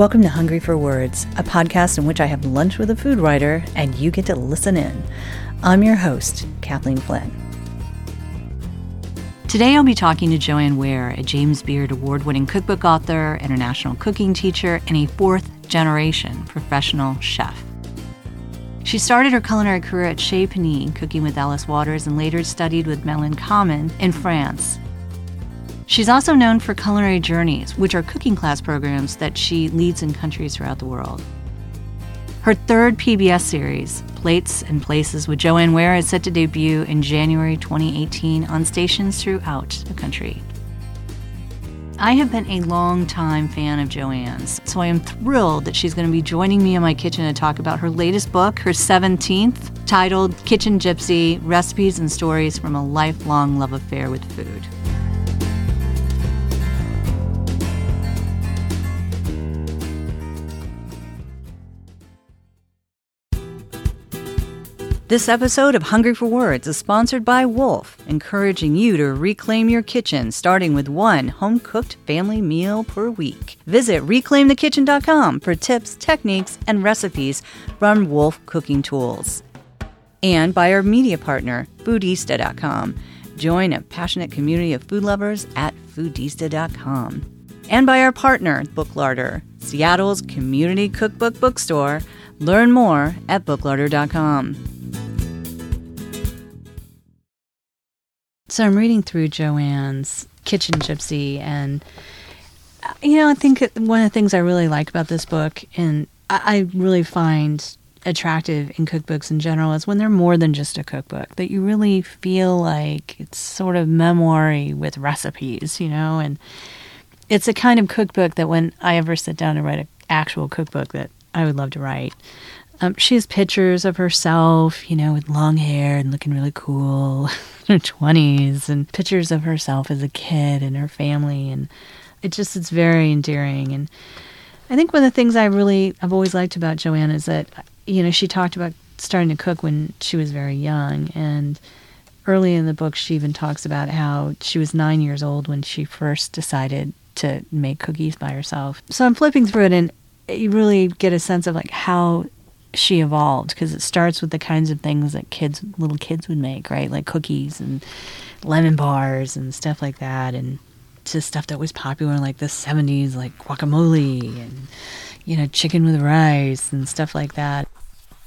Welcome to Hungry for Words, a podcast in which I have lunch with a food writer and you get to listen in. I'm your host, Kathleen Flynn. Today I'll be talking to Joanne Weir, a James Beard award winning cookbook author, international cooking teacher, and a fourth generation professional chef. She started her culinary career at Chez Panisse, cooking with Alice Waters, and later studied with Madeleine Kamman in France. She's also known for Culinary Journeys, which are cooking class programs that she leads in countries throughout the world. Her third PBS series, Plates and Places with Joanne Weir, is set to debut in January 2018 on stations throughout the country. I have been a long-time fan of Joanne's, so I am thrilled that she's going to be joining me in my kitchen to talk about her latest book, her 17th, titled Kitchen Gypsy Recipes and Stories from a Lifelong Love Affair with Food. This episode of Hungry for Words is sponsored by Wolf, encouraging you to reclaim your kitchen starting with one home cooked family meal per week. Visit reclaimthekitchen.com for tips, techniques, and recipes from Wolf cooking tools. And by our media partner, Foodista.com. Join a passionate community of food lovers at Foodista.com. And by our partner, Booklarder, Seattle's community cookbook bookstore. Learn more at booklarder.com. So I'm reading through Joanne's Kitchen Gypsy, and you know, I think one of the things I really like about this book, and I really find attractive in cookbooks in general, is when they're more than just a cookbook. That you really feel like it's sort of memory with recipes, you know, and it's a kind of cookbook that when I ever sit down to write an actual cookbook, that I would love to write. Um, she has pictures of herself, you know, with long hair and looking really cool in her 20s, and pictures of herself as a kid and her family. And it just, it's very endearing. And I think one of the things I really, I've always liked about Joanne is that, you know, she talked about starting to cook when she was very young. And early in the book, she even talks about how she was nine years old when she first decided to make cookies by herself. So I'm flipping through it and you really get a sense of like how she evolved because it starts with the kinds of things that kids, little kids would make, right? Like cookies and lemon bars and stuff like that. And to stuff that was popular in like the 70s, like guacamole and, you know, chicken with rice and stuff like that.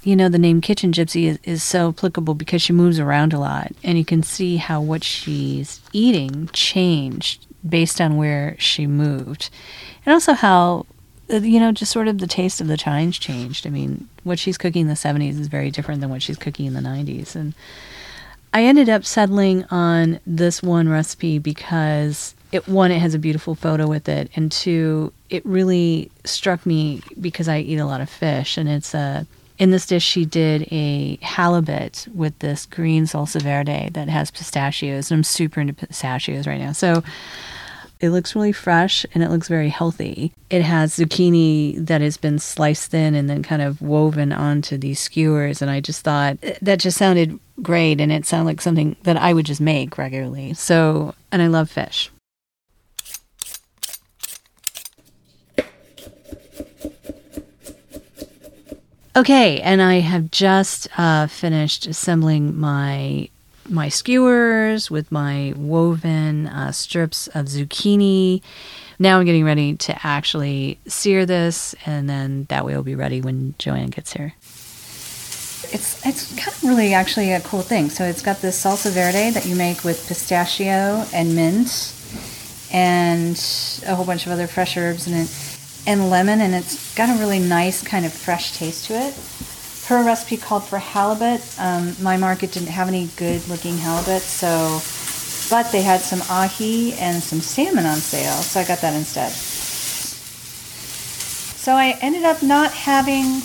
You know, the name Kitchen Gypsy is, is so applicable because she moves around a lot. And you can see how what she's eating changed based on where she moved. And also how you know, just sort of the taste of the times changed. I mean, what she's cooking in the 70s is very different than what she's cooking in the 90s. And I ended up settling on this one recipe because it one it has a beautiful photo with it and two it really struck me because I eat a lot of fish and it's a in this dish she did a halibut with this green salsa verde that has pistachios and I'm super into pistachios right now. So it looks really fresh and it looks very healthy. It has zucchini that has been sliced thin and then kind of woven onto these skewers. And I just thought that just sounded great and it sounded like something that I would just make regularly. So, and I love fish. Okay, and I have just uh, finished assembling my my skewers with my woven uh, strips of zucchini. Now I'm getting ready to actually sear this, and then that way it'll be ready when Joanne gets here. It's it's kind of really actually a cool thing. So it's got this salsa verde that you make with pistachio and mint, and a whole bunch of other fresh herbs and it, and lemon, and it's got a really nice kind of fresh taste to it her recipe called for halibut. Um, my market didn't have any good looking halibut, so but they had some ahi and some salmon on sale, so I got that instead. So I ended up not having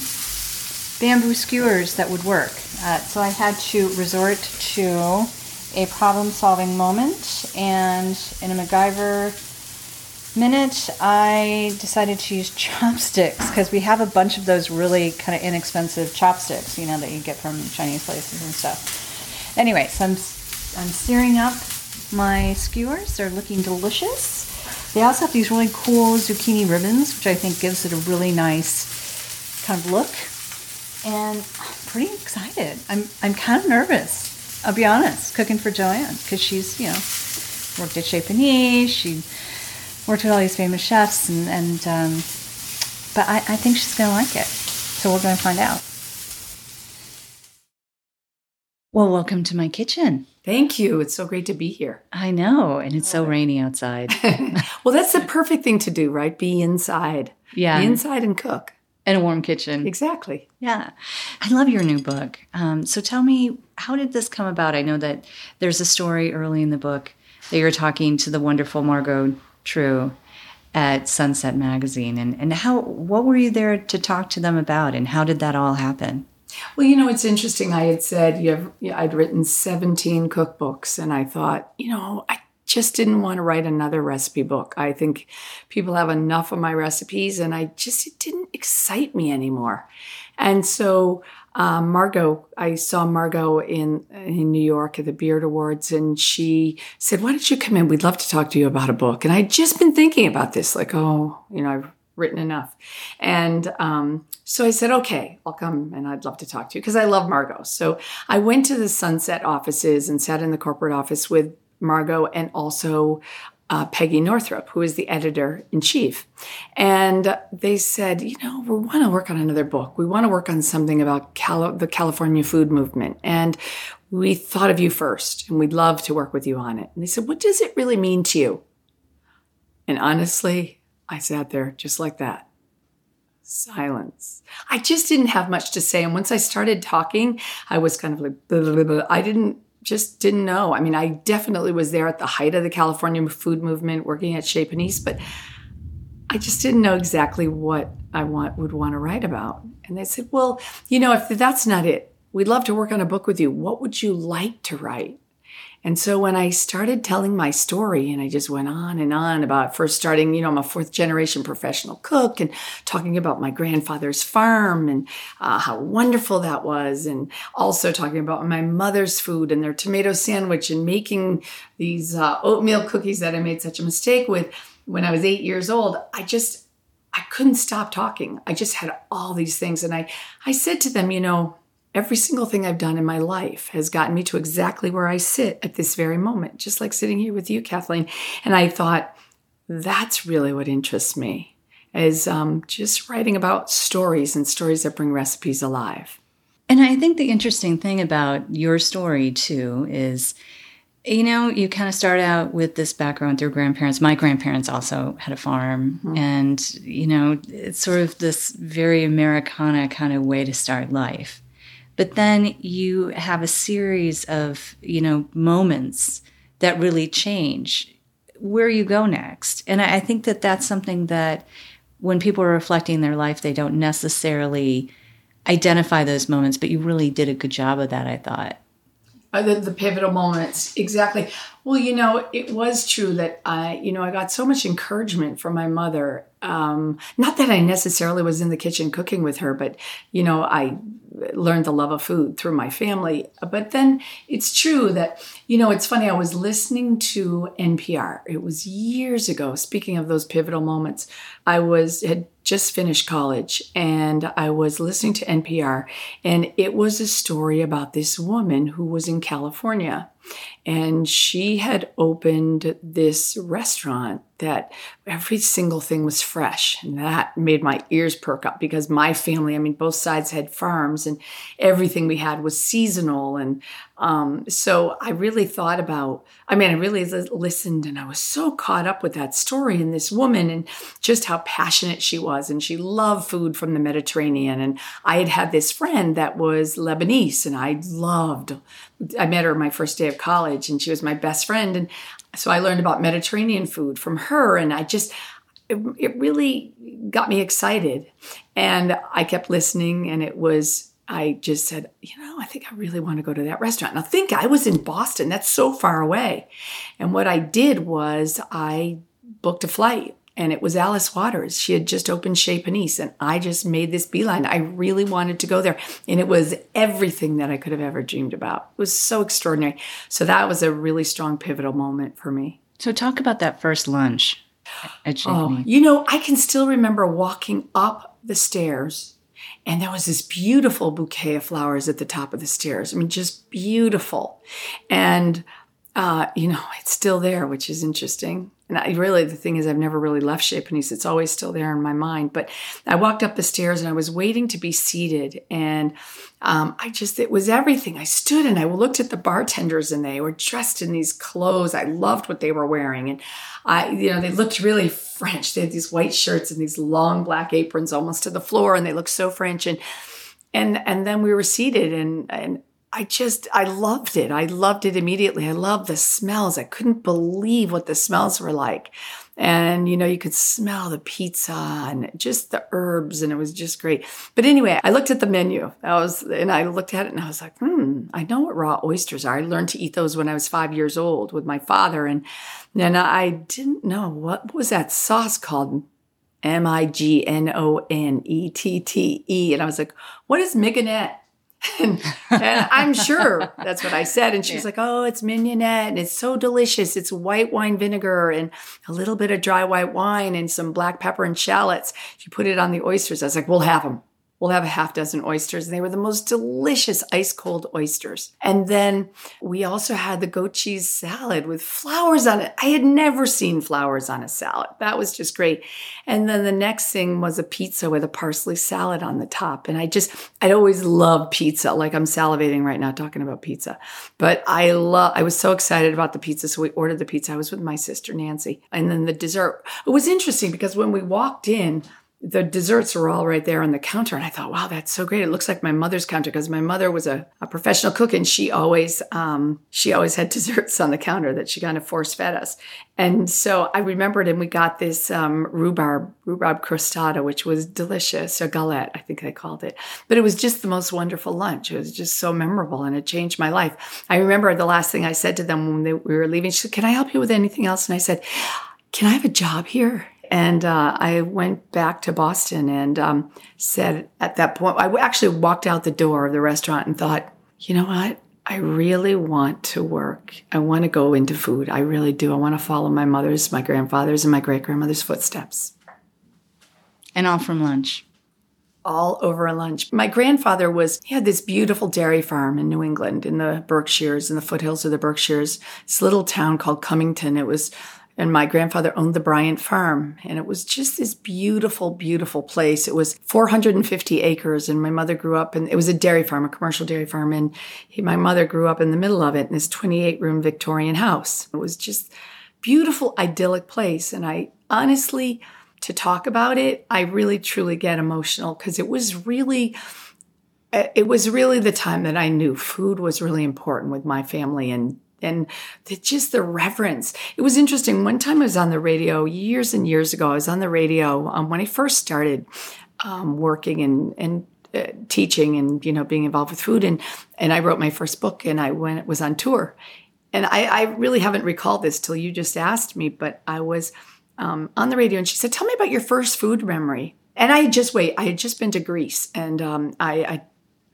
bamboo skewers that would work. Uh, so I had to resort to a problem solving moment and in a MacGyver minute, I decided to use chopsticks because we have a bunch of those really kind of inexpensive chopsticks, you know, that you get from Chinese places and stuff. Anyway, so I'm, I'm searing up my skewers. They're looking delicious. They also have these really cool zucchini ribbons, which I think gives it a really nice kind of look. And I'm pretty excited. I'm, I'm kind of nervous, I'll be honest, cooking for Joanne, because she's, you know, worked at Chez Panisse, she worked with all these famous chefs, and, and um, but I, I think she's going to like it. So we're going to find out. Well, welcome to my kitchen. Thank you. It's so great to be here. I know, and it's so rainy outside. well, that's the perfect thing to do, right? Be inside. Yeah. Be inside and cook. In a warm kitchen. Exactly. Yeah. I love your new book. Um, so tell me, how did this come about? I know that there's a story early in the book that you're talking to the wonderful Margo True at Sunset Magazine. And, and how what were you there to talk to them about and how did that all happen? Well, you know, it's interesting. I had said you have, I'd written 17 cookbooks, and I thought, you know, I just didn't want to write another recipe book. I think people have enough of my recipes, and I just, it didn't excite me anymore. And so, um, Margo, I saw Margo in in New York at the Beard Awards, and she said, "Why don't you come in? We'd love to talk to you about a book." And I'd just been thinking about this, like, oh, you know, I've written enough. And um, so I said, okay, I'll come and I'd love to talk to you because I love Margo. So I went to the Sunset offices and sat in the corporate office with Margo and also uh, Peggy Northrop, who is the editor in chief. And they said, you know, we want to work on another book. We want to work on something about Cali- the California food movement. And we thought of you first and we'd love to work with you on it. And they said, what does it really mean to you? And honestly, I sat there just like that. Silence. I just didn't have much to say. And once I started talking, I was kind of like, blah, blah, blah. I didn't, just didn't know. I mean, I definitely was there at the height of the California food movement working at Chez Panisse, but I just didn't know exactly what I want, would want to write about. And they said, well, you know, if that's not it, we'd love to work on a book with you. What would you like to write? And so when I started telling my story and I just went on and on about first starting, you know, I'm a fourth generation professional cook and talking about my grandfather's farm and uh, how wonderful that was. And also talking about my mother's food and their tomato sandwich and making these uh, oatmeal cookies that I made such a mistake with when I was eight years old. I just, I couldn't stop talking. I just had all these things. And I, I said to them, you know, Every single thing I've done in my life has gotten me to exactly where I sit at this very moment, just like sitting here with you, Kathleen. And I thought, that's really what interests me, is um, just writing about stories and stories that bring recipes alive. And I think the interesting thing about your story, too, is you know, you kind of start out with this background through grandparents. My grandparents also had a farm, mm-hmm. and you know, it's sort of this very Americana kind of way to start life. But then you have a series of, you know, moments that really change where you go next. And I, think that that's something that when people are reflecting their life, they don't necessarily identify those moments, but you really did a good job of that, I thought. Uh, the, the, pivotal moments exactly well you know it was true that i you know i got so much encouragement from my mother um, not that i necessarily was in the kitchen cooking with her but you know i learned the love of food through my family. But then it's true that, you know, it's funny. I was listening to NPR. It was years ago. Speaking of those pivotal moments, I was, had just finished college and I was listening to NPR and it was a story about this woman who was in California and she had opened this restaurant that every single thing was fresh. And that made my ears perk up because my family, I mean, both sides had farms and everything we had was seasonal. And um, so I really thought about, I mean, I really listened and I was so caught up with that story and this woman and just how passionate she was. And she loved food from the Mediterranean. And I had had this friend that was Lebanese and I loved, I met her my first day of college and she was my best friend. And so I learned about Mediterranean food from her. And I just, it, it really got me excited. And I kept listening and it was I just said, you know, I think I really want to go to that restaurant. Now, think I was in Boston. That's so far away. And what I did was I booked a flight and it was Alice Waters. She had just opened Chez Panisse and I just made this beeline. I really wanted to go there. And it was everything that I could have ever dreamed about. It was so extraordinary. So that was a really strong pivotal moment for me. So talk about that first lunch. at Oh, Chamonix? you know, I can still remember walking up the stairs and there was this beautiful bouquet of flowers at the top of the stairs. I mean, just beautiful. And, uh, you know, it's still there, which is interesting. And I really, the thing is, I've never really left Panisse. It's always still there in my mind. But I walked up the stairs and I was waiting to be seated. And um, I just, it was everything. I stood and I looked at the bartenders and they were dressed in these clothes. I loved what they were wearing. And I, you know, they looked really French. They had these white shirts and these long black aprons almost to the floor and they looked so French. And, and, and then we were seated and, and I just, I loved it. I loved it immediately. I loved the smells. I couldn't believe what the smells were like. And, you know, you could smell the pizza and just the herbs and it was just great. But anyway, I looked at the menu. I was, and I looked at it and I was like, hmm, I know what raw oysters are. I learned to eat those when I was five years old with my father. And then I didn't know what was that sauce called? M I G N O N E T T E. And I was like, what is mignonette? And, and, I'm sure that's what I said. And she was like, Oh, it's mignonette and it's so delicious. It's white wine vinegar and a little bit of dry white wine and some black pepper and shallots. If you put it on the oysters. I was like, We'll have them. We'll have a half dozen oysters. And they were the most delicious ice cold oysters. And then we also had the goat cheese salad with flowers on it. I had never seen flowers on a salad. That was just great. And then the next thing was a pizza with a parsley salad on the top. And I just, I'd always loved pizza. Like I'm salivating right now talking about pizza. But I love, I was so excited about the pizza. So we ordered the pizza. I was with my sister Nancy. And then the dessert. It was interesting because when we walked in, the desserts were all right there on the counter. And I thought, wow, that's so great. It looks like my mother's counter because my mother was a, a, professional cook and she always, um, she always had desserts on the counter that she kind of force fed us. And so I remembered and we got this, um, rhubarb, rhubarb crostata, which was delicious, a galette, I think they called it. But it was just the most wonderful lunch. It was just so memorable and it changed my life. I remember the last thing I said to them when they, we were leaving, she said, can I help you with anything else? And I said, can I have a job here? And uh, I went back to Boston and um, said at that point, I actually walked out the door of the restaurant and thought, you know what? I really want to work. I want to go into food. I really do. I want to follow my mother's, my grandfather's, and my great grandmother's footsteps. And all from lunch. All over a lunch. My grandfather was, he had this beautiful dairy farm in New England in the Berkshires, in the foothills of the Berkshires, this little town called Cummington. It was and my grandfather owned the Bryant Farm. And it was just this beautiful, beautiful place. It was 450 acres. And my mother grew up and it was a dairy farm, a commercial dairy farm. And he, my mother grew up in the middle of it in this 28 room Victorian house. It was just beautiful, idyllic place. And I honestly, to talk about it, I really truly get emotional because it was really, eh, it was really the time that I knew food was really important with my family and and just the reverence. It was interesting. One time I was on the radio years and years ago. I was on the radio um, when I first started um, working and and uh, teaching and you know being involved with food and and I wrote my first book and I went was on tour. And I, I really haven't recalled this till you just asked me, but I was um, on the radio and she said, "Tell me about your first food memory." And I just wait. I had just been to Greece and um, I, I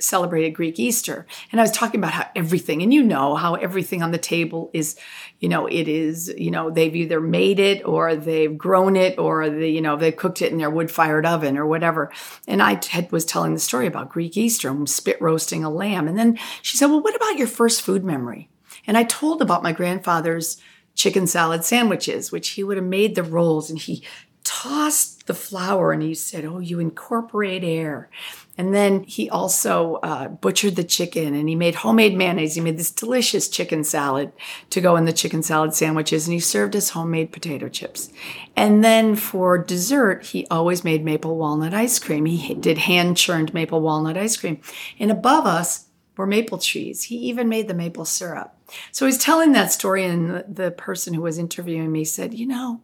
celebrated Greek Easter. And I was talking about how everything, and you know how everything on the table is, you know, it is, you know, they've either made it or they've grown it or they, you know, they've cooked it in their wood fired oven or whatever. And I had, was telling the story about Greek Easter and spit roasting a lamb. And then she said, Well, what about your first food memory? And I told about my grandfather's chicken salad sandwiches, which he would have made the rolls and he tossed the flour and he said, Oh, you incorporate air. And then he also uh, butchered the chicken and he made homemade mayonnaise. He made this delicious chicken salad to go in the chicken salad sandwiches and he served us homemade potato chips. And then for dessert, he always made maple walnut ice cream. He did hand churned maple walnut ice cream. And above us were maple trees. He even made the maple syrup. So he's telling that story and the person who was interviewing me said, you know,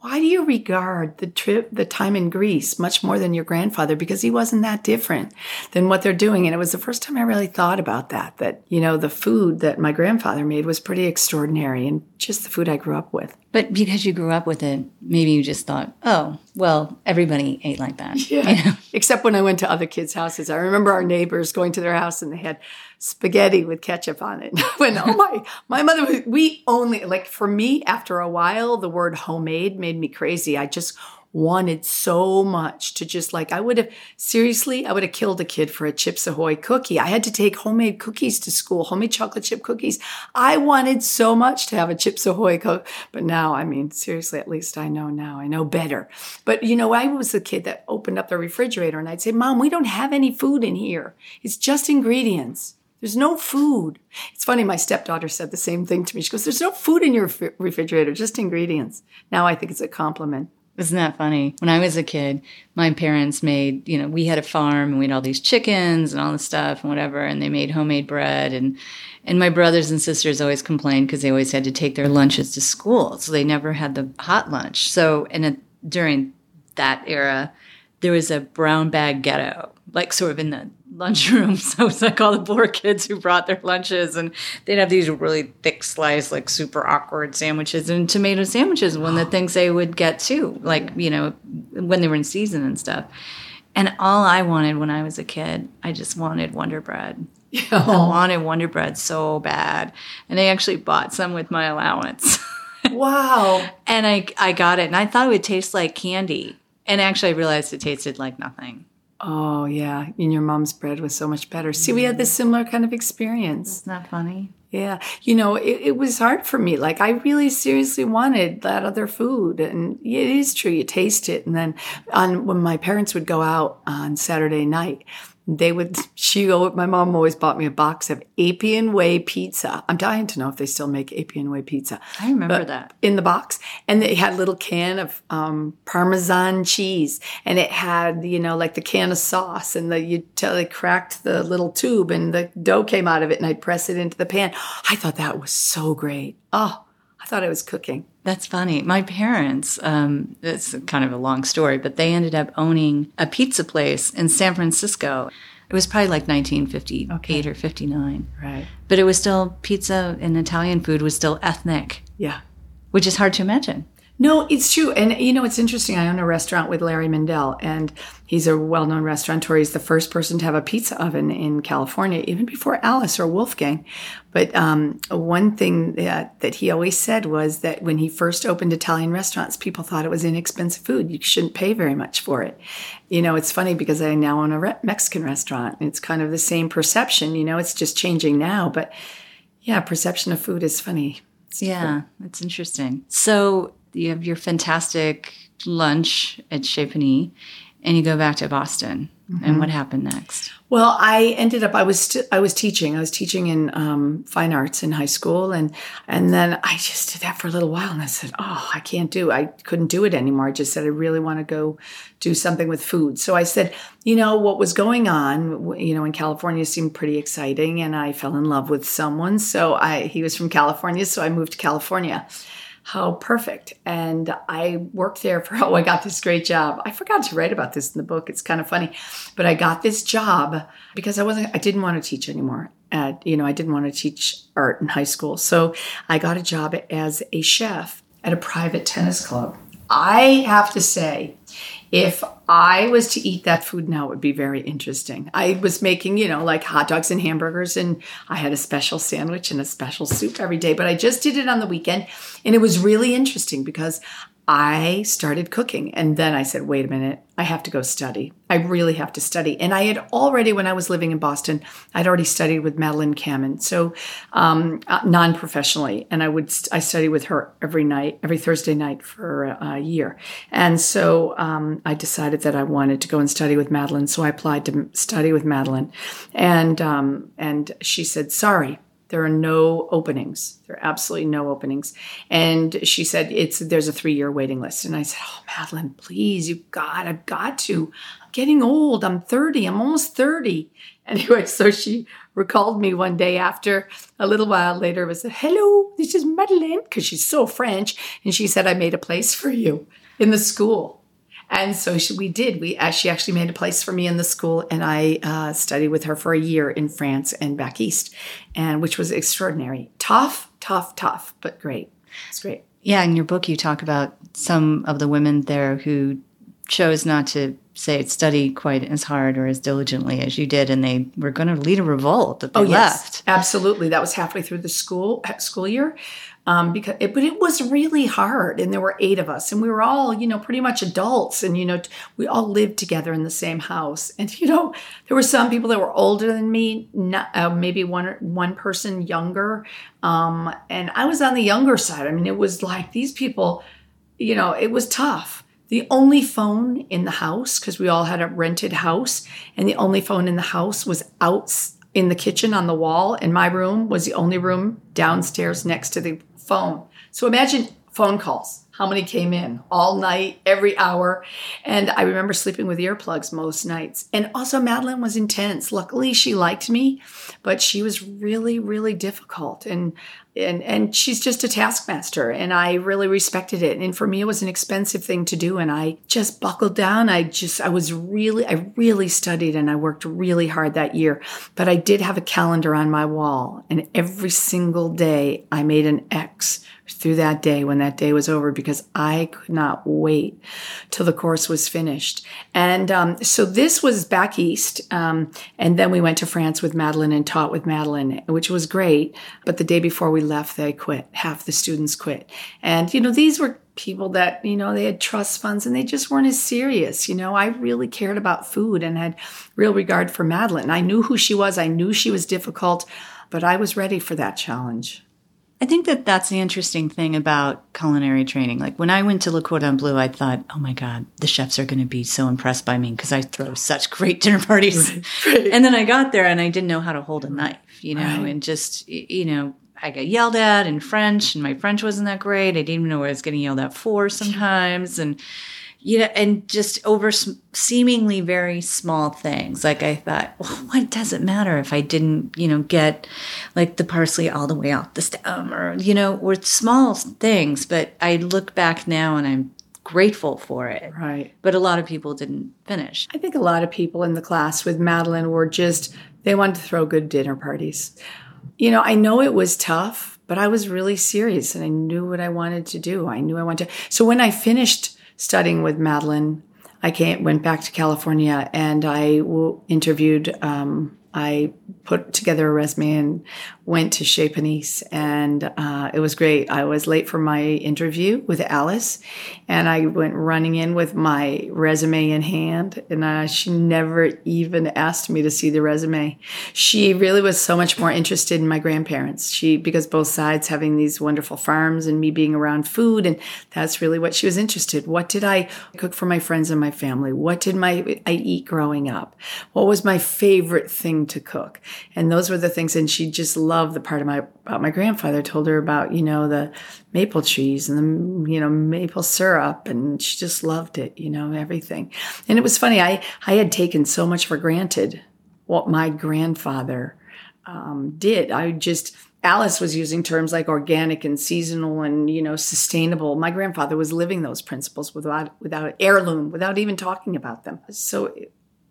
why do you regard the trip, the time in Greece much more than your grandfather? Because he wasn't that different than what they're doing. And it was the first time I really thought about that, that, you know, the food that my grandfather made was pretty extraordinary and just the food I grew up with. But because you grew up with it, maybe you just thought, oh, well, everybody ate like that. Yeah. You know? Except when I went to other kids' houses. I remember our neighbors going to their house and they had spaghetti with ketchup on it. when oh my my mother we only like for me after a while the word homemade made me crazy. I just wanted so much to just like I would have seriously I would have killed a kid for a Chips Ahoy cookie. I had to take homemade cookies to school, homemade chocolate chip cookies. I wanted so much to have a Chips Ahoy cook, but now I mean seriously at least I know now. I know better. But you know I was the kid that opened up the refrigerator and I'd say, "Mom, we don't have any food in here. It's just ingredients." There's no food. It's funny, my stepdaughter said the same thing to me. She goes, There's no food in your refrigerator, just ingredients. Now I think it's a compliment. Isn't that funny? When I was a kid, my parents made, you know, we had a farm and we had all these chickens and all this stuff and whatever, and they made homemade bread. And, and my brothers and sisters always complained because they always had to take their lunches to school. So they never had the hot lunch. So, and it, during that era, there was a brown bag ghetto, like sort of in the lunchroom. So it's like all the poor kids who brought their lunches and they'd have these really thick sliced, like super awkward sandwiches and tomato sandwiches, one of the things they would get too, like, you know, when they were in season and stuff. And all I wanted when I was a kid, I just wanted Wonder Bread. I oh. wanted Wonder Bread so bad. And I actually bought some with my allowance. Wow. and I, I got it and I thought it would taste like candy. And actually, I realized it tasted like nothing. Oh, yeah. And your mom's bread was so much better. See, we had this mm-hmm. similar kind of experience. Isn't that funny? Yeah. You know, it, it was hard for me. Like, I really seriously wanted that other food. And it is true. You taste it. And then on when my parents would go out on Saturday night, they would, she, would. my mom always bought me a box of Appian Way pizza. I'm dying to know if they still make Appian Way pizza. I remember But that. in the box and they had a little can of um, parmesan cheese and it had you know like the can of sauce and the you tell they cracked the little tube and the dough came out of it and i'd press it into the pan i thought that was so great oh i thought i was cooking That's funny. My parents, um, it's kind of a long story, but they ended up owning a pizza place in San Francisco. It was probably like 1958 or 59. right But it was still pizza and Italian food was still ethnic, yeah which is hard to imagine. No, it's true. And you know, it's interesting. I own a restaurant with Larry Mindel, and he's a well known restaurateur. He's the first person to have a pizza oven in California, even before Alice or Wolfgang. But um, one thing that, that he always said was that when he first opened Italian restaurants, people thought it was inexpensive food. You shouldn't pay very much for it. You know, it's funny because I now own a re- Mexican restaurant. It's kind of the same perception. You know, it's just changing now. But yeah, perception of food is funny. Yeah, it's interesting. So you have your fantastic lunch at Chez Panisse, and you go back to Boston. And what happened next? Well, I ended up I was st- I was teaching. I was teaching in um, fine arts in high school, and and then I just did that for a little while, and I said, "Oh, I can't do. I couldn't do it anymore." I just said, "I really want to go do something with food." So I said, "You know what was going on? You know, in California seemed pretty exciting, and I fell in love with someone. So I he was from California, so I moved to California." How perfect. And I worked there for, oh, I got this great job. I forgot to write about this in the book. It's kind of funny. But I got this job because I wasn't, I didn't want to teach anymore. At, you know, I didn't want to teach art in high school. So I got a job as a chef at a private tennis club. I have to say, if I was to eat that food now, it would be very interesting. I was making, you know, like hot dogs and hamburgers, and I had a special sandwich and a special soup every day, but I just did it on the weekend. And it was really interesting because I started cooking. And then I said, wait a minute, I have to go study. I really have to study. And I had already, when I was living in Boston, I'd already studied with Madeleine Kamman, so um, uh, non professionally. And I would, I studied with her every night, every Thursday night for a, a year. And so um, I decided that I wanted to go and study with Madeline. So I applied to study with Madeline. And, um, and she said, sorry, there are no openings. There are absolutely no openings. And she said, it's, there's a three year waiting list. And I said, Oh, Madeline, please, you've got, I've got to. I'm getting old. I'm 30. I'm almost 30. Anyway, so she recalled me one day after a little while later was said, hello, this is Madeleine, because she's so French. And she said, I made a place for you in the school. And so she, we did. We uh, she actually made a place for me in the school, and I uh, studied with her for a year in France and back east, and which was extraordinary. Tough, tough, tough, but great. It's great. Yeah, in your book, you talk about some of the women there who chose not to say study quite as hard or as diligently as you did, and they were going to lead a revolt that they oh, yes, left. Absolutely, that was halfway through the school school year. Um, because it, but it was really hard, and there were eight of us, and we were all, you know, pretty much adults, and you know, we all lived together in the same house, and you know, there were some people that were older than me, not, uh, maybe one one person younger, um, and I was on the younger side. I mean, it was like these people, you know, it was tough. The only phone in the house, because we all had a rented house, and the only phone in the house was out in the kitchen on the wall, and my room was the only room downstairs next to the phone. So imagine phone calls. How many came in all night, every hour? And I remember sleeping with earplugs most nights. And also, Madeline was intense. Luckily, she liked me, but she was really, really difficult. And and and she's just a taskmaster and i really respected it. And for me it was an expensive thing to do and i just buckled down. I just i was really i really studied and i worked really hard that year. But i did have a calendar on my wall and every single day i made an x through that day when that day was over because I could not wait till the course was finished. And um, so this was back east. Um, and then we went to France with Madeline and taught with Madeline, which was great. But the day before we left, they quit. Half the students quit. And, you know, these were people that you know they had trust funds and they just weren't as serious you know i really cared about food and had real regard for madeline i knew who she was i knew she was difficult but i was ready for that challenge I think that that's the interesting thing about culinary training. Like when I went to Le Cordon Bleu, I thought, oh my God, the chefs are going to be so impressed by me because I throw such great dinner parties. Right. And then I got there and I didn't know how to hold a knife, you know, right. and just, you know, I got yelled at in French and my French wasn't that great. I didn't even know what I was getting yelled at for sometimes. And, you know, and just over seemingly very small things. Like I thought, well, what does it matter if I didn't, you know, get like the parsley all the way out the stem or, you know, with small things. But I look back now and I'm grateful for it. Right. But a lot of people didn't finish. I think a lot of people in the class with Madeline were just, they wanted to throw good dinner parties. You know, I know it was tough, but I was really serious and I knew what I wanted to do. I knew I wanted to. So when I finished, studying with Madeline, I came, went back to California and I w- interviewed um, I put together a resume and went to Chez Panisse, and uh, it was great. I was late for my interview with Alice, and I went running in with my resume in hand, and uh, she never even asked me to see the resume. She really was so much more interested in my grandparents. She because both sides having these wonderful farms and me being around food, and that's really what she was interested. What did I cook for my friends and my family? What did my I eat growing up? What was my favorite thing? to cook. And those were the things. And she just loved the part of my, about my grandfather told her about, you know, the maple trees and the, you know, maple syrup. And she just loved it, you know, everything. And it was funny. I, I had taken so much for granted what my grandfather um, did. I just, Alice was using terms like organic and seasonal and you know sustainable. My grandfather was living those principles without without heirloom, without even talking about them. So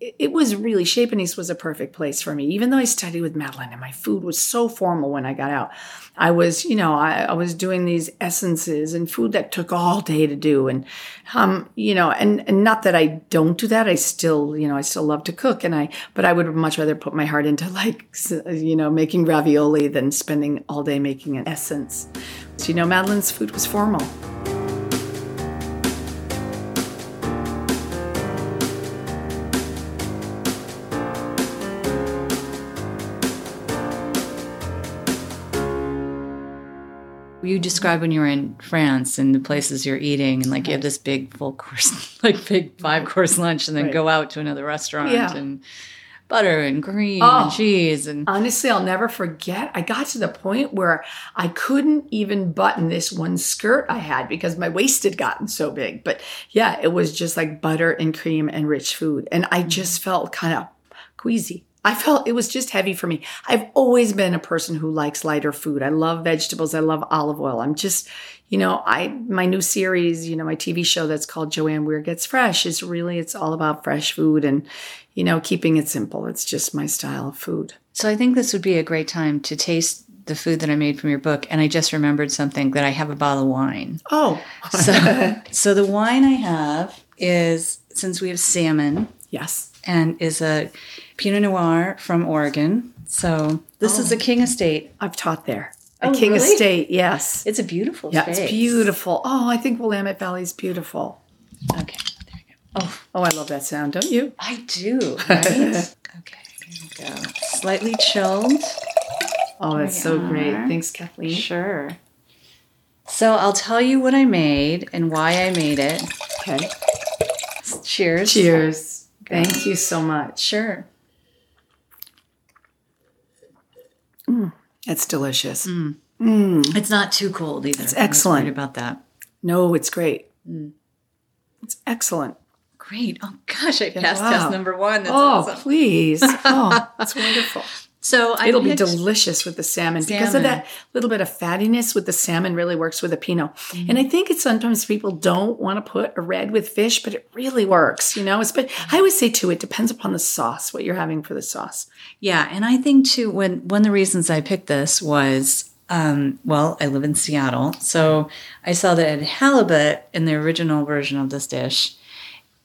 it was really Chez Panisse was a perfect place for me. Even though I studied with Madeline and my food was so formal when I got out, I was, you know, I, I, was doing these essences and food that took all day to do. And, um, you know, and, and not that I don't do that. I still, you know, I still love to cook and I, but I would much rather put my heart into like, you know, making ravioli than spending all day making an essence. So, you know, Madeline's food was formal. You described when you were in France and the places you're eating, and like you have this big full course, like big five course lunch, and then right. go out to another restaurant yeah. and butter and cream oh, and cheese and honestly i'll never forget i got to the point where i couldn't even button this one skirt i had because my waist had gotten so big but yeah it was just like butter and cream and rich food and i mm-hmm. just felt kind of queasy I felt it was just heavy for me. I've always been a person who likes lighter food. I love vegetables. I love olive oil. I'm just, you know, I my new series, you know, my TV show that's called Joanne Weir Gets Fresh is really it's all about fresh food and, you know, keeping it simple. It's just my style of food. So I think this would be a great time to taste the food that I made from your book, and I just remembered something that I have a bottle of wine. Oh, So, so the wine I have is since we have salmon yes. and is a Pinot Noir from Oregon. So this is a oh. King Estate. I've taught there. A Oh, King really? Estate, yes. It's a willamette Yeah, it's beautiful. Oh, I think Willamette Valley is beautiful. Okay, there you go. Oh, Oh, I love that sound, don't you? I do. Right? okay, here we go. Slightly chilled. Oh, that's so great. Thanks, Kathleen. Sure. So I'll tell you what I made and why I made it. Okay. Cheers. Cheers. Thank you so much. Sure. Mm. It's delicious. Mm. Mm. It's not too cold either. It's excellent. about that. No, it's great. It's excellent. Great. Oh gosh, I passed wow. test number one. That's Oh, awesome. please. Oh, that's wonderful. So I It'll be delicious with the salmon, because of that little bit of fattiness with the salmon really works with a pinot. And I think it's sometimes people don't want to put a red with fish, but it really works, you know. It's but I always say too, it depends upon the sauce, what you're having for the sauce. Yeah, and I think too when one of the reasons I picked this was um, well, I live in Seattle, so I saw that halibut in the original version of this dish.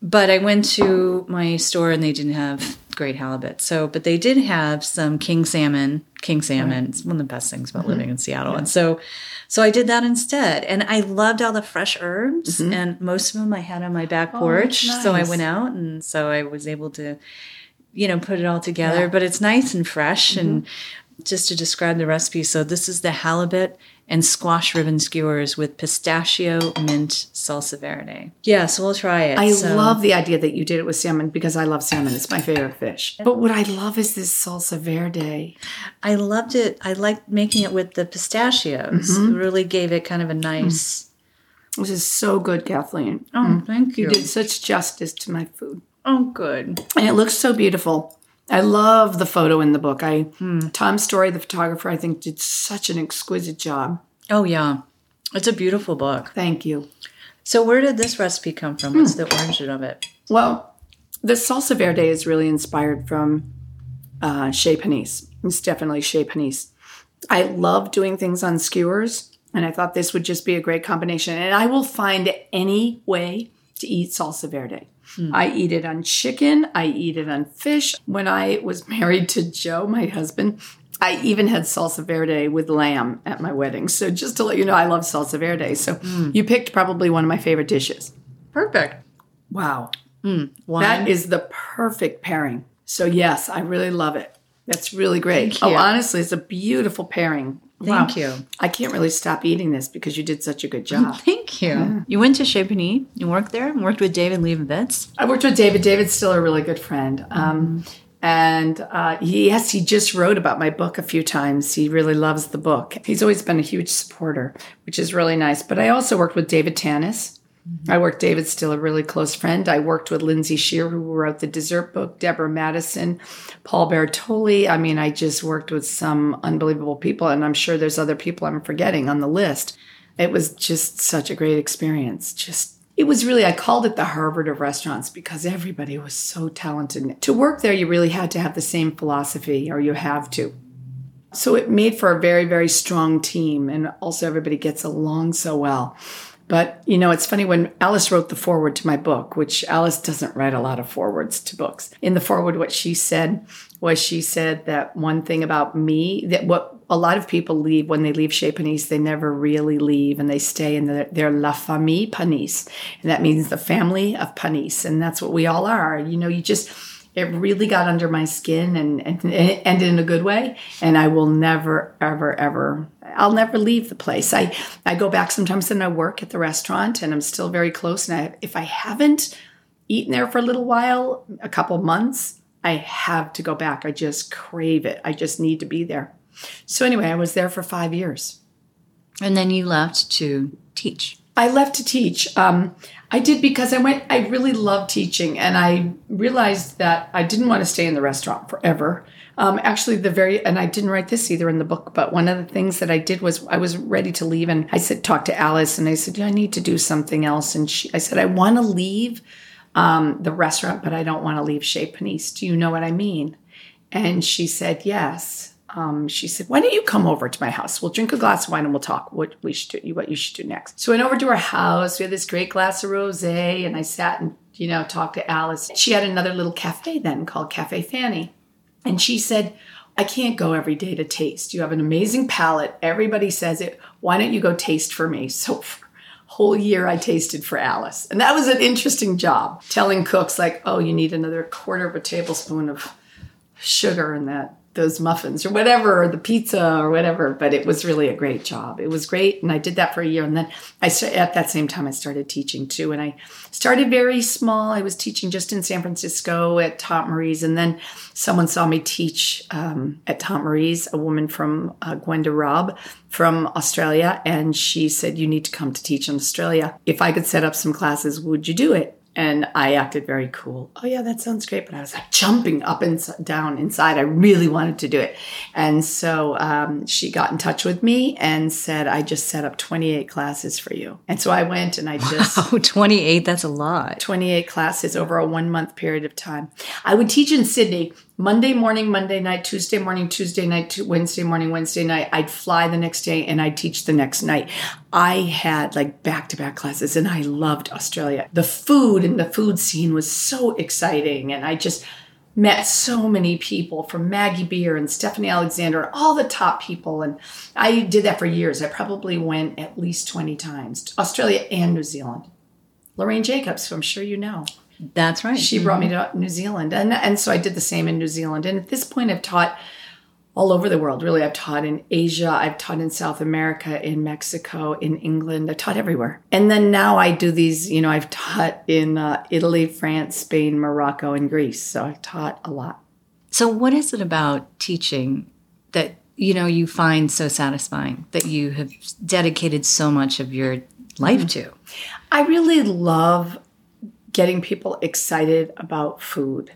But I went to my store and they didn't have great halibut. So, but they did have some king salmon. King salmon. It's one of the best things about mm-hmm. living in Seattle. And so, so I did that instead. And I loved all the fresh herbs, mm-hmm. and most of them I had on my back oh, porch. that's So I went out, and so I was able to you know, put it all together. Yeah. But it's nice and fresh. And mm-hmm. Just to describe the recipe, so this is the halibut and squash ribbon skewers with pistachio mint salsa verde. Yeah, so we'll try it. I So- love the idea that you did it with salmon because I love salmon. It's my favorite fish. But what I love is this salsa verde. I loved it. I liked making it with the pistachios. Mm-hmm. It really gave it kind of a nice. This is so good, Kathleen. Oh, thank you. You did such justice to my food. Oh, good. and it looks so beautiful. I love the photo in the book. I Tom Story, the photographer, I think did such an exquisite job. Oh, yeah. It's a beautiful book. Thank you. So, where did this recipe come from? What's the origin of it? Well, the salsa verde is really inspired from uh, chez Panisse. It's definitely chez Panisse. I love doing things on skewers, and I thought this would just be a great combination. And I will find any way to eat salsa verde. Mm. I eat it on chicken. I eat it on fish. When I was married to Joe, my husband, I even had salsa verde with lamb at my wedding. So just to let you know, I love salsa verde. So mm. you picked probably one of my favorite dishes. Perfect. Wow. Mm. Wine. That is the perfect pairing. So yes, I really love it. That's really great. Oh, honestly, it's a beautiful pairing. Thank Wow. you. I can't really stop eating this because you did such a good job. Thank you. You went to Chez Panisse. You worked there and worked with David Lebovitz. I worked with David. David's still a really good friend. Um, and uh, he, yes, he just wrote about my book a few times. He really loves the book. He's always been a huge supporter, which is really nice. But I also worked with David Tanis. Mm-hmm. I worked, David's still a really close friend. I worked with Lindsey Shere, who wrote the dessert book, Deborah Madison, Paul Bertolli. I mean, I just worked with some unbelievable people, and I'm sure there's other people I'm forgetting on the list. It was just such a great experience. Just it was really, I called it the Harvard of restaurants because everybody was so talented. To work there, you really had to have the same philosophy, or you have to. So it made for a very, very strong team, and also everybody gets along so well. But, you know, it's funny when Alice wrote the foreword to my book, which Alice doesn't write a lot of forewords to books. In the foreword, what she said was she said that one thing about me, that what a lot of people leave when they leave Chez Panisse, they never really leave and they stay in their, La Famille Panisse. And that means the family of Panisse. And that's what we all are. You know, you just, it really got under my skin and, and, and in a good way. And I will never, ever, ever, I'll never leave the place. I, I go back sometimes and I work at the restaurant and I'm still very close. And I, if I haven't eaten there for a little while, a couple months, I have to go back. I just crave it. I just need to be there. So anyway, I was there for five years. And then you left to teach. I left to teach. Um, I did because I went. I really loved teaching, and I realized that I didn't want to stay in the restaurant forever. Um, actually, the very and I didn't write this either in the book. But one of the things that I did was I was ready to leave, and I said, talk to Alice, and I said, yeah, I need to do something else. And she, I said, I want to leave um, the restaurant, but I don't want to leave Chez Panisse. Do you know what I mean? And she said, yes. Um, she said, "Why don't you come over to my house? We'll drink a glass of wine and we'll talk what we should do, what you should do next." So I went over to her house. We had this great glass of rosé, and I sat and you know talked to Alice. She had another little cafe then called Cafe Fanny, and she said. I can't go every day to taste. You have an amazing palate. Everybody says it. Why don't you go taste for me? So for whole year I tasted for Alice. And that was an interesting job telling cooks like, "Oh, you need another quarter of a tablespoon of sugar in that those muffins or whatever or the pizza or whatever but it was really a great job. It was great and i did that for a year and then i at that same time i started teaching too and i started very small. I was teaching just in san francisco at Tante Marie's and then someone saw me teach um, at Tante Marie's a woman from uh, gwenda robb from australia and she said you need to come to teach in australia. If i could set up some classes would you do it and I acted very cool. Oh yeah, that sounds great. But I was like jumping up and down inside. I really wanted to do it. And so um, she got in touch with me and said, I just set up 28 classes for you. And so I went and I just. Oh, 28, that's a lot. 28 classes over a one month period of time. I would teach in Sydney Monday morning, Monday night, Tuesday morning, Tuesday night, Wednesday morning, Wednesday night. I'd fly the next day and I'd teach the next night. I had like back to back classes and I loved Australia. The food and the food scene was so exciting. And I just met so many people from Maggie Beer and Stephanie Alexander all the top people. And I did that for years. I probably went at least 20 times to Australia and New Zealand. Lauraine Jacobs, who I'm sure you know. That's right. She brought me to New Zealand. And, and so I did the same in New Zealand. And at this point, I've taught all over the world. Really, I've taught in Asia, I've taught in South America, in Mexico, in England. I've taught everywhere. And then now I do these, you know, I've taught in uh, Italy, France, Spain, Morocco, and Greece. So I've taught a lot. So, what is it about teaching that, you know, you find so satisfying that you have dedicated so much of your life mm-hmm. to? I really love getting people excited about food.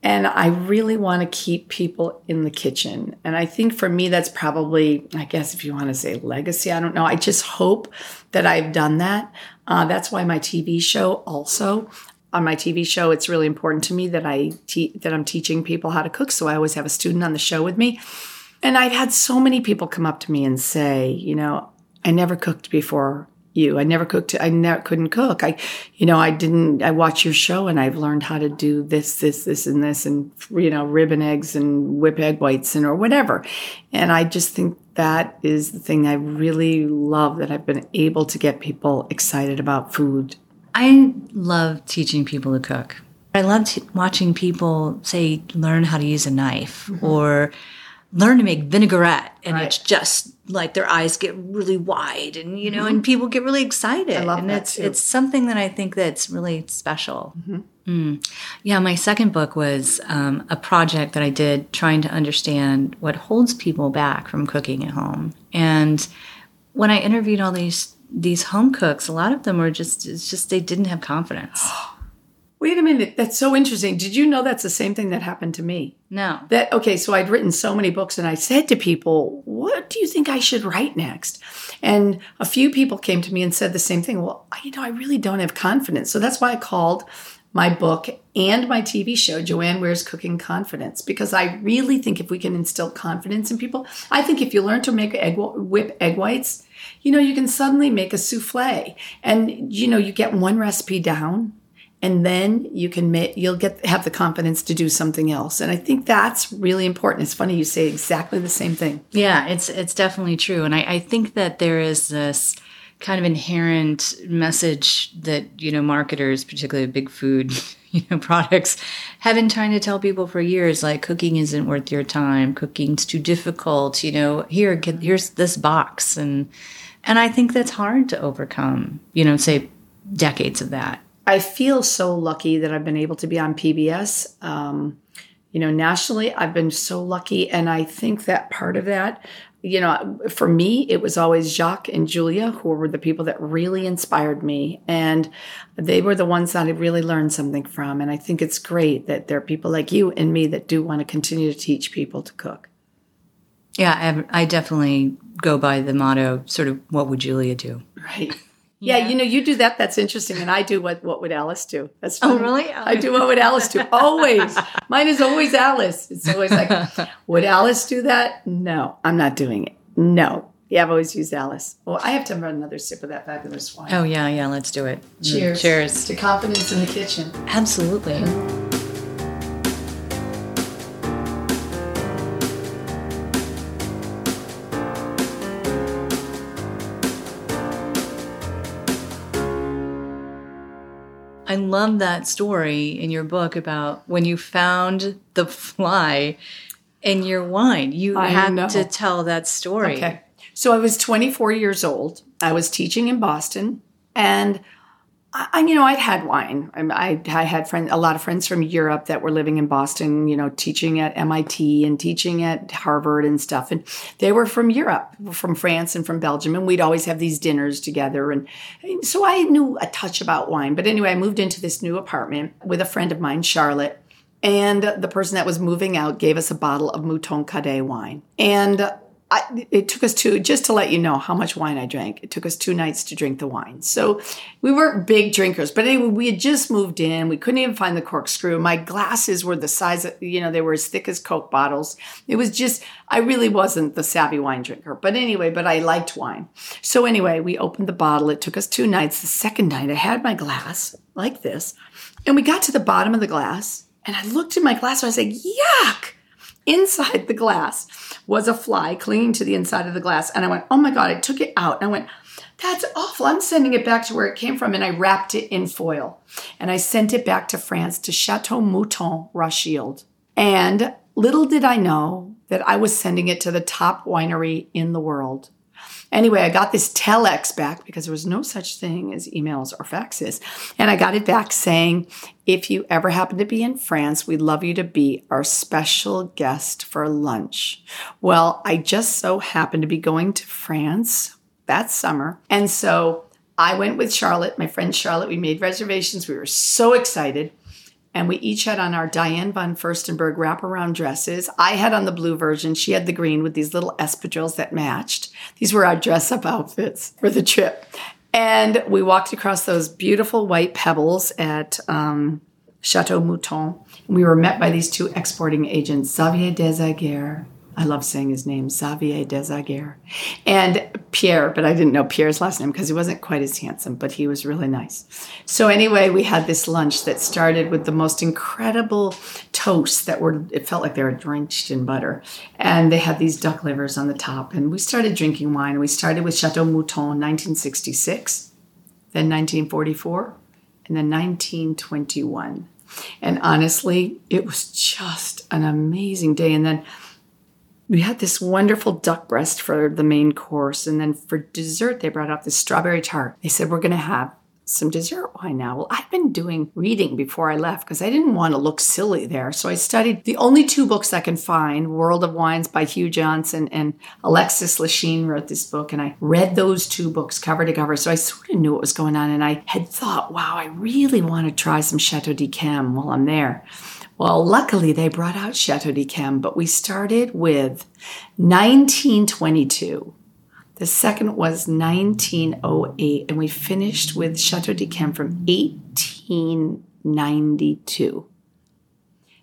And I really want to keep people in the kitchen. And I think for me, that's probably, I guess, if you want to say legacy, I don't know. I just hope that I've done that. Uh, that's why my TV show also. On my TV show, it's really important to me that I te- that I'm teaching people how to cook. So I always have a student on the show with me. And I've had so many people come up to me and say, you know, I never cooked before you. I never cooked. I never couldn't cook. I, you know, I didn't. I watch your show and I've learned how to do this, this, this, and this, and you know, ribbon eggs and whip egg whites and or whatever. And I just think that is the thing I really love that I've been able to get people excited about food. I love teaching people to cook. I love t- watching people say learn how to use a knife mm-hmm. or learn to make vinaigrette and right. it's just like their eyes get really wide and you know mm-hmm. and people get really excited I love and that it's too. it's something that i think that's really special mm-hmm. mm. yeah my second book was um, a project that i did trying to understand what holds people back from cooking at home and when i interviewed all these these home cooks a lot of them were just it's just they didn't have confidence Wait a minute. That's so interesting. Did you know that's the same thing that happened to me? No. That okay, so I'd written so many books and I said to people, "What do you think I should write next?" And a few people came to me and said the same thing. Well, you know, I really don't have confidence. So that's why I called my book and my TV show, Joanne Weir's Cooking Confidence, because I really think if we can instill confidence in people, I think if you learn to make egg whip egg whites, you know, you can suddenly make a souffle. And you know, you get one recipe down and then you can make you'll get have the confidence to do something else. And i think that's really important. It's funny you say exactly the same thing. Yeah it's it's definitely true. And i, I think that there is this kind of inherent message that you know marketers particularly big food you know products have been trying to tell people for years like cooking isn't worth your time. Cooking's too difficult. You know here get, here's this box. And and i think that's hard to overcome you know say decades of that I feel so lucky that I've been able to be on PBS. Um, you know, nationally, I've been so lucky. And I think that part of that, you know, for me, it was always Jacques and Julia who were the people that really inspired me. And they were the ones that I really learned something from. And I think it's great that there are people like you and me that do want to continue to teach people to cook. Yeah, I definitely go by the motto, sort of, what would Julia do? Right. Yeah, you know, you do that. That's interesting. And I do what what would Alice do? That's Oh, really? I do what would Alice do. Always. Mine is always Alice. It's always like, would Alice do that? No, I'm not doing it. No. Yeah, I've always used Alice. Well, I have to run another sip of that fabulous wine. Oh yeah, yeah. Let's do it. Mm, Cheers. Cheers. To confidence in the kitchen. Absolutely. I love that story in your book about when you found the fly in your wine. You I had know. to tell that story. Okay. So I was 24 years old. I was teaching in Boston, and I, you know, I'd had wine. I, I had friend, a lot of friends from Europe that were living in Boston. You know, teaching at MIT and teaching at Harvard and stuff. And they were from Europe, from France and from Belgium. And we'd always have these dinners together. And, and so I knew a touch about wine. But anyway, I moved into this new apartment with a friend of mine, Charlotte. And the person that was moving out gave us a bottle of Mouton Cadet wine. And I, it took us two, just to let you know how much wine I drank, it took us two nights to drink the wine. So we weren't big drinkers. But anyway, we had just moved in. We couldn't even find the corkscrew. My glasses were the size of, you know, they were as thick as Coke bottles. It was just, I really wasn't the savvy wine drinker. But anyway, but I liked wine. So anyway, we opened the bottle. It took us two nights. The second night, I had my glass like this. And we got to the bottom of the glass. And I looked in my glass and I was like, yuck. Inside the glass was a fly clinging to the inside of the glass. And I went, oh my God, I took it out. And I went, that's awful. I'm sending it back to where it came from. And I wrapped it in foil. And I sent it back to France to Chateau Mouton Rothschild. And little did I know that I was sending it to the top winery in the world. Anyway, I got this telex back because there was no such thing as emails or faxes. And I got it back saying, if you ever happen to be in France, we'd love you to be our special guest for lunch. Well, I just so happened to be going to France that summer. And so I went with Charlotte, my friend Charlotte. We made reservations. We were so excited. And we each had on our Diane von Furstenberg wraparound dresses. I had on the blue version. She had the green with these little espadrilles that matched. These were our dress up outfits for the trip. And we walked across those beautiful white pebbles at um, Chateau Mouton. We were met by these two exporting agents, Xavier Desaguerre. I love saying his name, Xavier Desaguerre, and Pierre, but I didn't know Pierre's last name because he wasn't quite as handsome, but he was really nice. So anyway, we had this lunch that started with the most incredible toasts that were, it felt like they were drenched in butter. And they had these duck livers on the top. And we started drinking wine. We started with Chateau Mouton 1966, then 1944, and then 1921. And honestly, it was just an amazing day. And then we had this wonderful duck breast for the main course. And then for dessert, they brought out this strawberry tart. They said, We're going to have some dessert wine now. Well, I'd been doing reading before I left because I didn't want to look silly there. So I studied the only two books I can find World of Wines by Hugh Johnson and Alexis Lichine wrote this book. And I read those two books cover to cover. So I sort of knew what was going on. And I had thought, wow, I really want to try some Chateau d'Yquem while I'm there. Well, luckily they brought out Chateau de d'Yquem, but we started with 1922. The second was 1908, and we finished with Chateau de d'Yquem from 1892.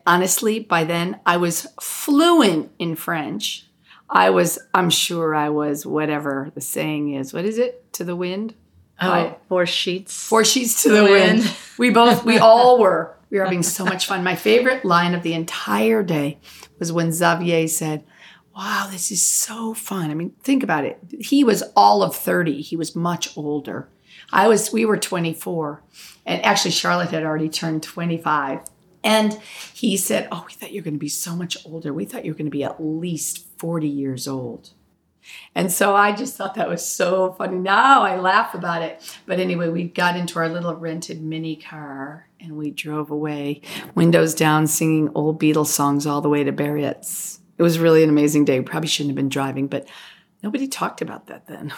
Honestly, by then I was fluent in French. I was, I'm sure I was, whatever the saying is. What is it? To the wind? Oh, four sheets. Four sheets to the wind. wind. We both, we all were. We were having so much fun. My favorite line of the entire day was when Xavier said, Wow, this is so fun. I mean, think about it. He was all of 30. He was much older. I was, we were 24. And actually, Charlotte had already turned 25. And he said, Oh, we thought you were going to be so much older. We thought you were going to be at least 40 years old. And so I just thought that was so funny. Now I laugh about it. But anyway, we got into our little rented mini car and we drove away, windows down, singing old Beatles songs all the way to Barrett's. It was really an amazing day. Probably shouldn't have been driving, but nobody talked about that then.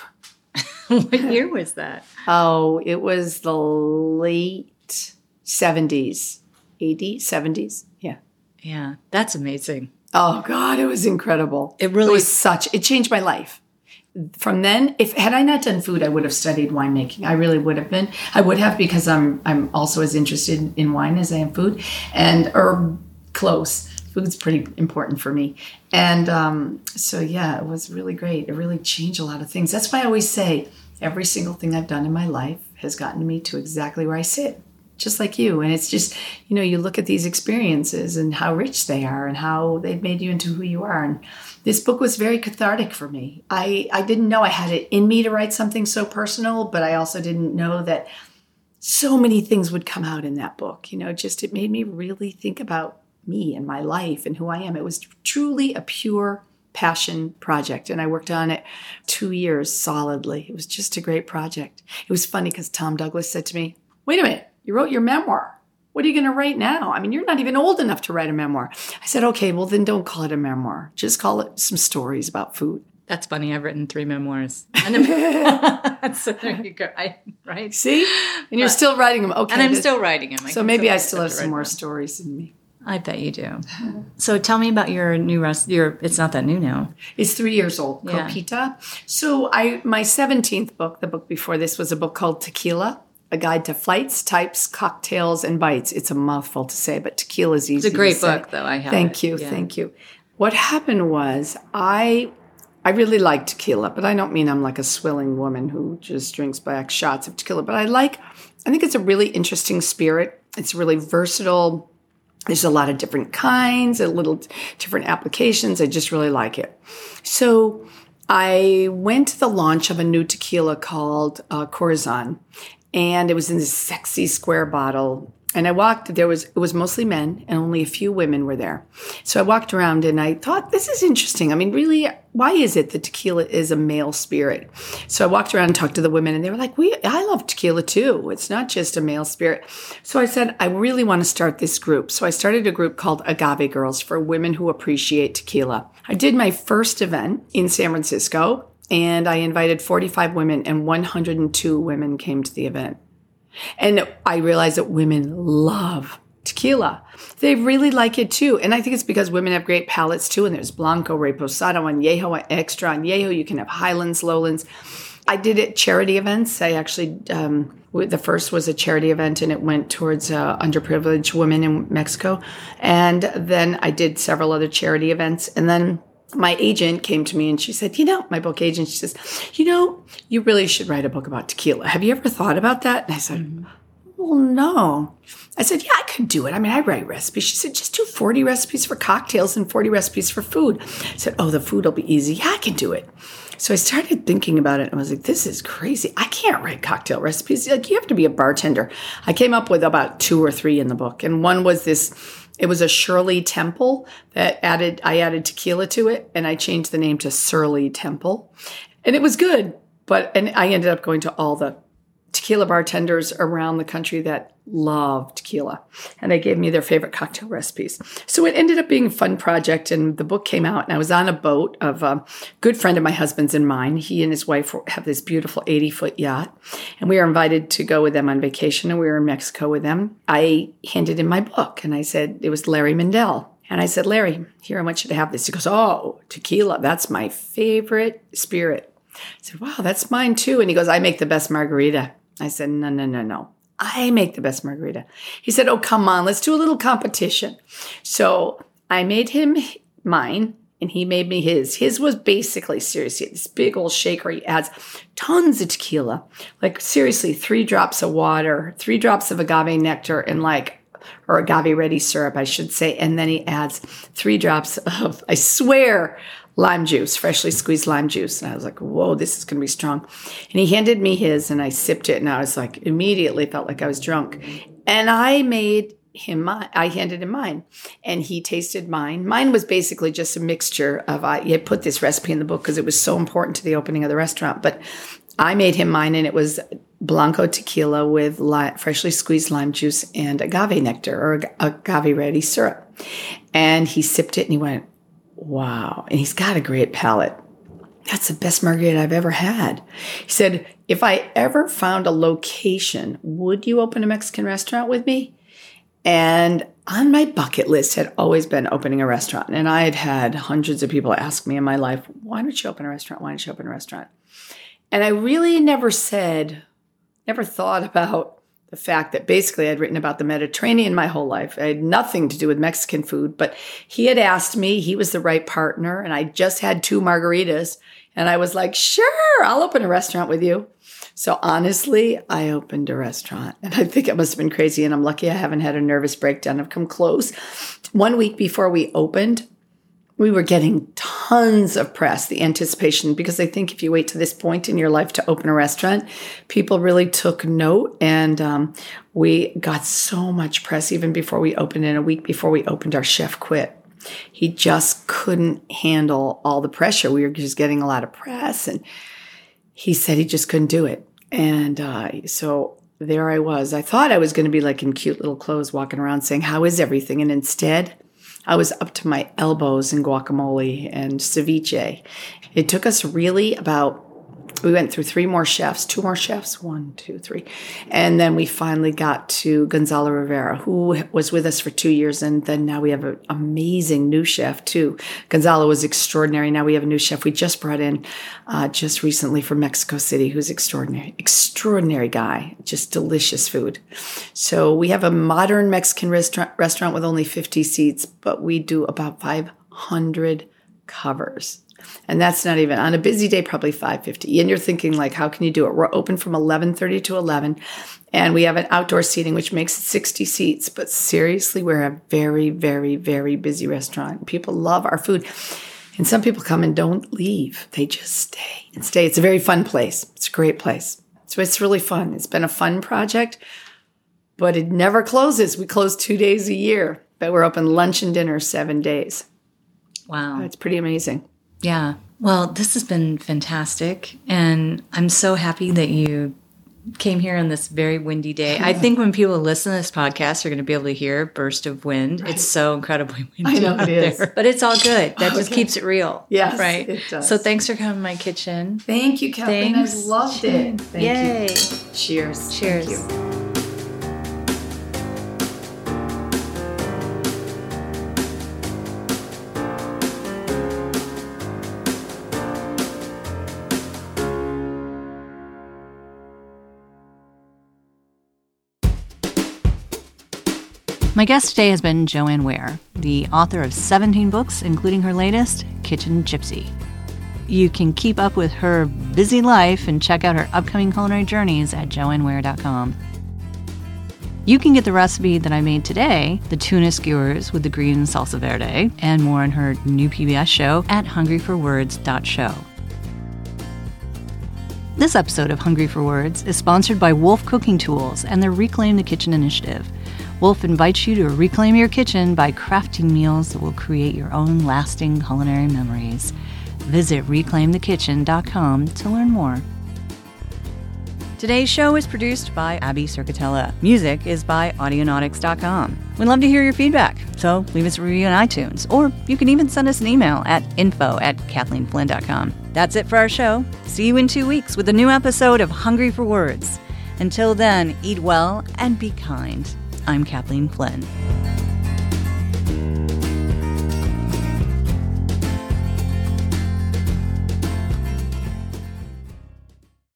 what year was that? Oh, it was the late 70s, 80s, 70s. Yeah. Yeah, that's amazing. Oh God, it was incredible. It really- was such. It changed my life. From then, if had I not done food, I would have studied winemaking. I really would have been. I would have because I'm I'm also as interested in wine as I am food, and or close. Food's pretty important for me, and um, so yeah, it was really great. It really changed a lot of things. That's why I always say every single thing I've done in my life has gotten me to exactly where I sit just like you. And it's just, you know, you look at these experiences and how rich they are and how they've made you into who you are. And this book was very cathartic for me. I, I didn't know I had it in me to write something so personal, but I also didn't know that so many things would come out in that book. You know, just it made me really think about me and my life and who I am. It was truly a pure passion project and I worked on it 2 years solidly. It was just a great project. It was funny cuz Tom Douglas said to me, "Wait a minute. You wrote your memoir. What are you going to write now? I mean, you're not even old enough to write a memoir." I said, "Okay, well then don't call it a memoir. Just call it some stories about food." That's funny. I've written three memoirs. so there you go. I, right? See? And you're But- still writing them. Okay. And I'm still writing them. So maybe I still have some more more. stories in me. I bet you do. So tell me about your new rest. Your it's not that new now. It's three years old, Yeah. Copita. So I my seventeenth book, the book before this was a book called Tequila, a guide to flights, types, cocktails, and bites. It's a mouthful to say, but tequila is easy. It's a great book, though. I have. Thank it. you, Yeah. thank you. What happened was I I really like tequila, but I don't mean I'm like a swilling woman who just drinks back shots of tequila. But I like I think it's a really interesting spirit. It's really versatile. There's a lot of different kinds, a little different applications. I just really like it. So I went to the launch of a new tequila called uh, Corazon, and it was in this sexy square bottle. And I walked. There was it was mostly men, and only a few women were there. So I walked around, and I thought, this is interesting. I mean, really, why is it that tequila is a male spirit? So I walked around and talked to the women, and they were like, "We, I love tequila too. It's not just a male spirit." So I said, I really want to start this group. So I started a group called Agave Girls for women who appreciate tequila. I did my first event in San Francisco, and I invited 45 women, and 102 women came to the event. And I realized that women love tequila. They really like it too. And I think it's because women have great palates too. And there's Blanco, Reposado, Añejo, Extra. Añejo, you can have Highlands, Lowlands. I did it charity events. I actually, um, the first was a charity event and it went towards uh, underprivileged women in Mexico. And then I did several other charity events. And then my agent came to me and she said, You know, my book agent, she says, You know, you really should write a book about tequila. Have you ever thought about that? And I said, mm-hmm. Well, no. I said, Yeah, I could do it. I mean, I write recipes. She said, Just do 40 recipes for cocktails and 40 recipes for food. I said, Oh, the food will be easy. Yeah, I can do it. So I started thinking about it and I was like, this is crazy. I can't write cocktail recipes. Like, you have to be a bartender. I came up with about two or three in the book. And one was this it was a Shirley Temple that added, I added tequila to it and I changed the name to Surly Temple. And it was good. But, and I ended up going to all the tequila bartenders around the country that love tequila. And they gave me their favorite cocktail recipes. So it ended up being a fun project. And the book came out and I was on a boat of a good friend of my husband's and mine. He and his wife have this beautiful 80 foot yacht. And we were invited to go with them on vacation and we were in Mexico with them. I handed in my book and I said, it was Larry Mindel And I said, Larry, here, I want you to have this. He goes, Oh, tequila. That's my favorite spirit. I said, Wow, that's mine too. And he goes, I make the best margarita. I said, No, no, no, no. I make the best margarita. He said, Oh, come on, let's do a little competition. So I made him mine and he made me his. His was basically, seriously, this big old shaker. He adds tons of tequila, like seriously, three drops of water, three drops of agave nectar, and like, or agave ready syrup, I should say. And then he adds three drops of, I swear, lime juice, freshly squeezed lime juice. And I was like, whoa, this is going to be strong. And he handed me his and I sipped it and I was like, immediately felt like I was drunk. And I made him mine. I handed him mine and he tasted mine. Mine was basically just a mixture of, I had put this recipe in the book because it was so important to the opening of the restaurant, but I made him mine and it was Blanco tequila with freshly squeezed lime juice and agave nectar or ag- agave ready syrup. And he sipped it and he went, wow. And he's got a great palate. That's the best margarita I've ever had. He said, if I ever found a location, would you open a Mexican restaurant with me? And on my bucket list had always been opening a restaurant. And I had had hundreds of people ask me in my life, why don't you open a restaurant? Why don't you open a restaurant? And I really never said, never thought about the fact that basically I'd written about the Mediterranean my whole life. I had nothing to do with Mexican food, but he had asked me, he was the right partner, and I just had two margaritas. And I was like, sure, I'll open a restaurant with you. So honestly, I opened a restaurant and I think it must have been crazy. And I'm lucky I haven't had a nervous breakdown. I've come close. One week before we opened, we were getting tons of press, the anticipation, because I think if you wait to this point in your life to open a restaurant, people really took note. And um, we got so much press even before we opened. And a week before we opened, our chef quit. He just couldn't handle all the pressure. We were just getting a lot of press. And he said he just couldn't do it. And uh, so there I was. I thought I was going to be like in cute little clothes walking around saying, How is everything? And instead, I was up to my elbows in guacamole and ceviche. It took us really about we went through three more chefs, two more chefs, one, two, three. And then we finally got to Gonzalo Rivera, who was with us for two years. And then now we have an amazing new chef too. Gonzalo was extraordinary. Now we have a new chef we just brought in uh, just recently from Mexico City, who's extraordinary, extraordinary guy, just delicious food. So we have a modern Mexican restaurant, restaurant with only 50 seats, but we do about 500 covers. And that's not even on a busy day, probably 550. And you're thinking like, how can you do it? We're open from 1130 to 11 and we have an outdoor seating, which makes it 60 seats. But seriously, we're a very, very, very busy restaurant. People love our food. And some people come and don't leave. They just stay and stay. It's a very fun place. It's a great place. So it's really fun. It's been a fun project, but it never closes. We close two days a year, but we're open lunch and dinner seven days. Wow. It's pretty amazing. Yeah. Well, this has been fantastic. And I'm so happy that you came here on this very windy day. I think when people listen to this podcast, they're going to be able to hear burst of wind. Right. It's so incredibly windy I know out it is. there. But it's all good. That just keeps it real. Yes, Right. it does. So thanks for coming to my kitchen. Thank you, Kathleen. Thanks. I loved it. Thank Yay. you. Cheers. Cheers. My guest today has been Joanne Weir, the author of 17 books, including her latest, Kitchen Gypsy. You can keep up with her busy life and check out her upcoming culinary journeys at joanneweir.com. You can get the recipe that I made today, the tuna skewers with the green salsa verde, and more on her new PBS show at hungryforwords.show. This episode of Hungry for Words is sponsored by Wolf Cooking Tools and their Reclaim the Kitchen initiative. Wolf invites you to reclaim your kitchen by crafting meals that will create your own lasting culinary memories. Visit reclaimthekitchen.com to learn more. Today's show is produced by Abby Circatella. Music is by Audionautics.com. We'd love to hear your feedback, so leave us a review on iTunes, or you can even send us an email at info at kathleenflynn.com. That's it for our show. See you in two weeks with a new episode of Hungry for Words. Until then, eat well and be kind. I'm Kathleen Flynn.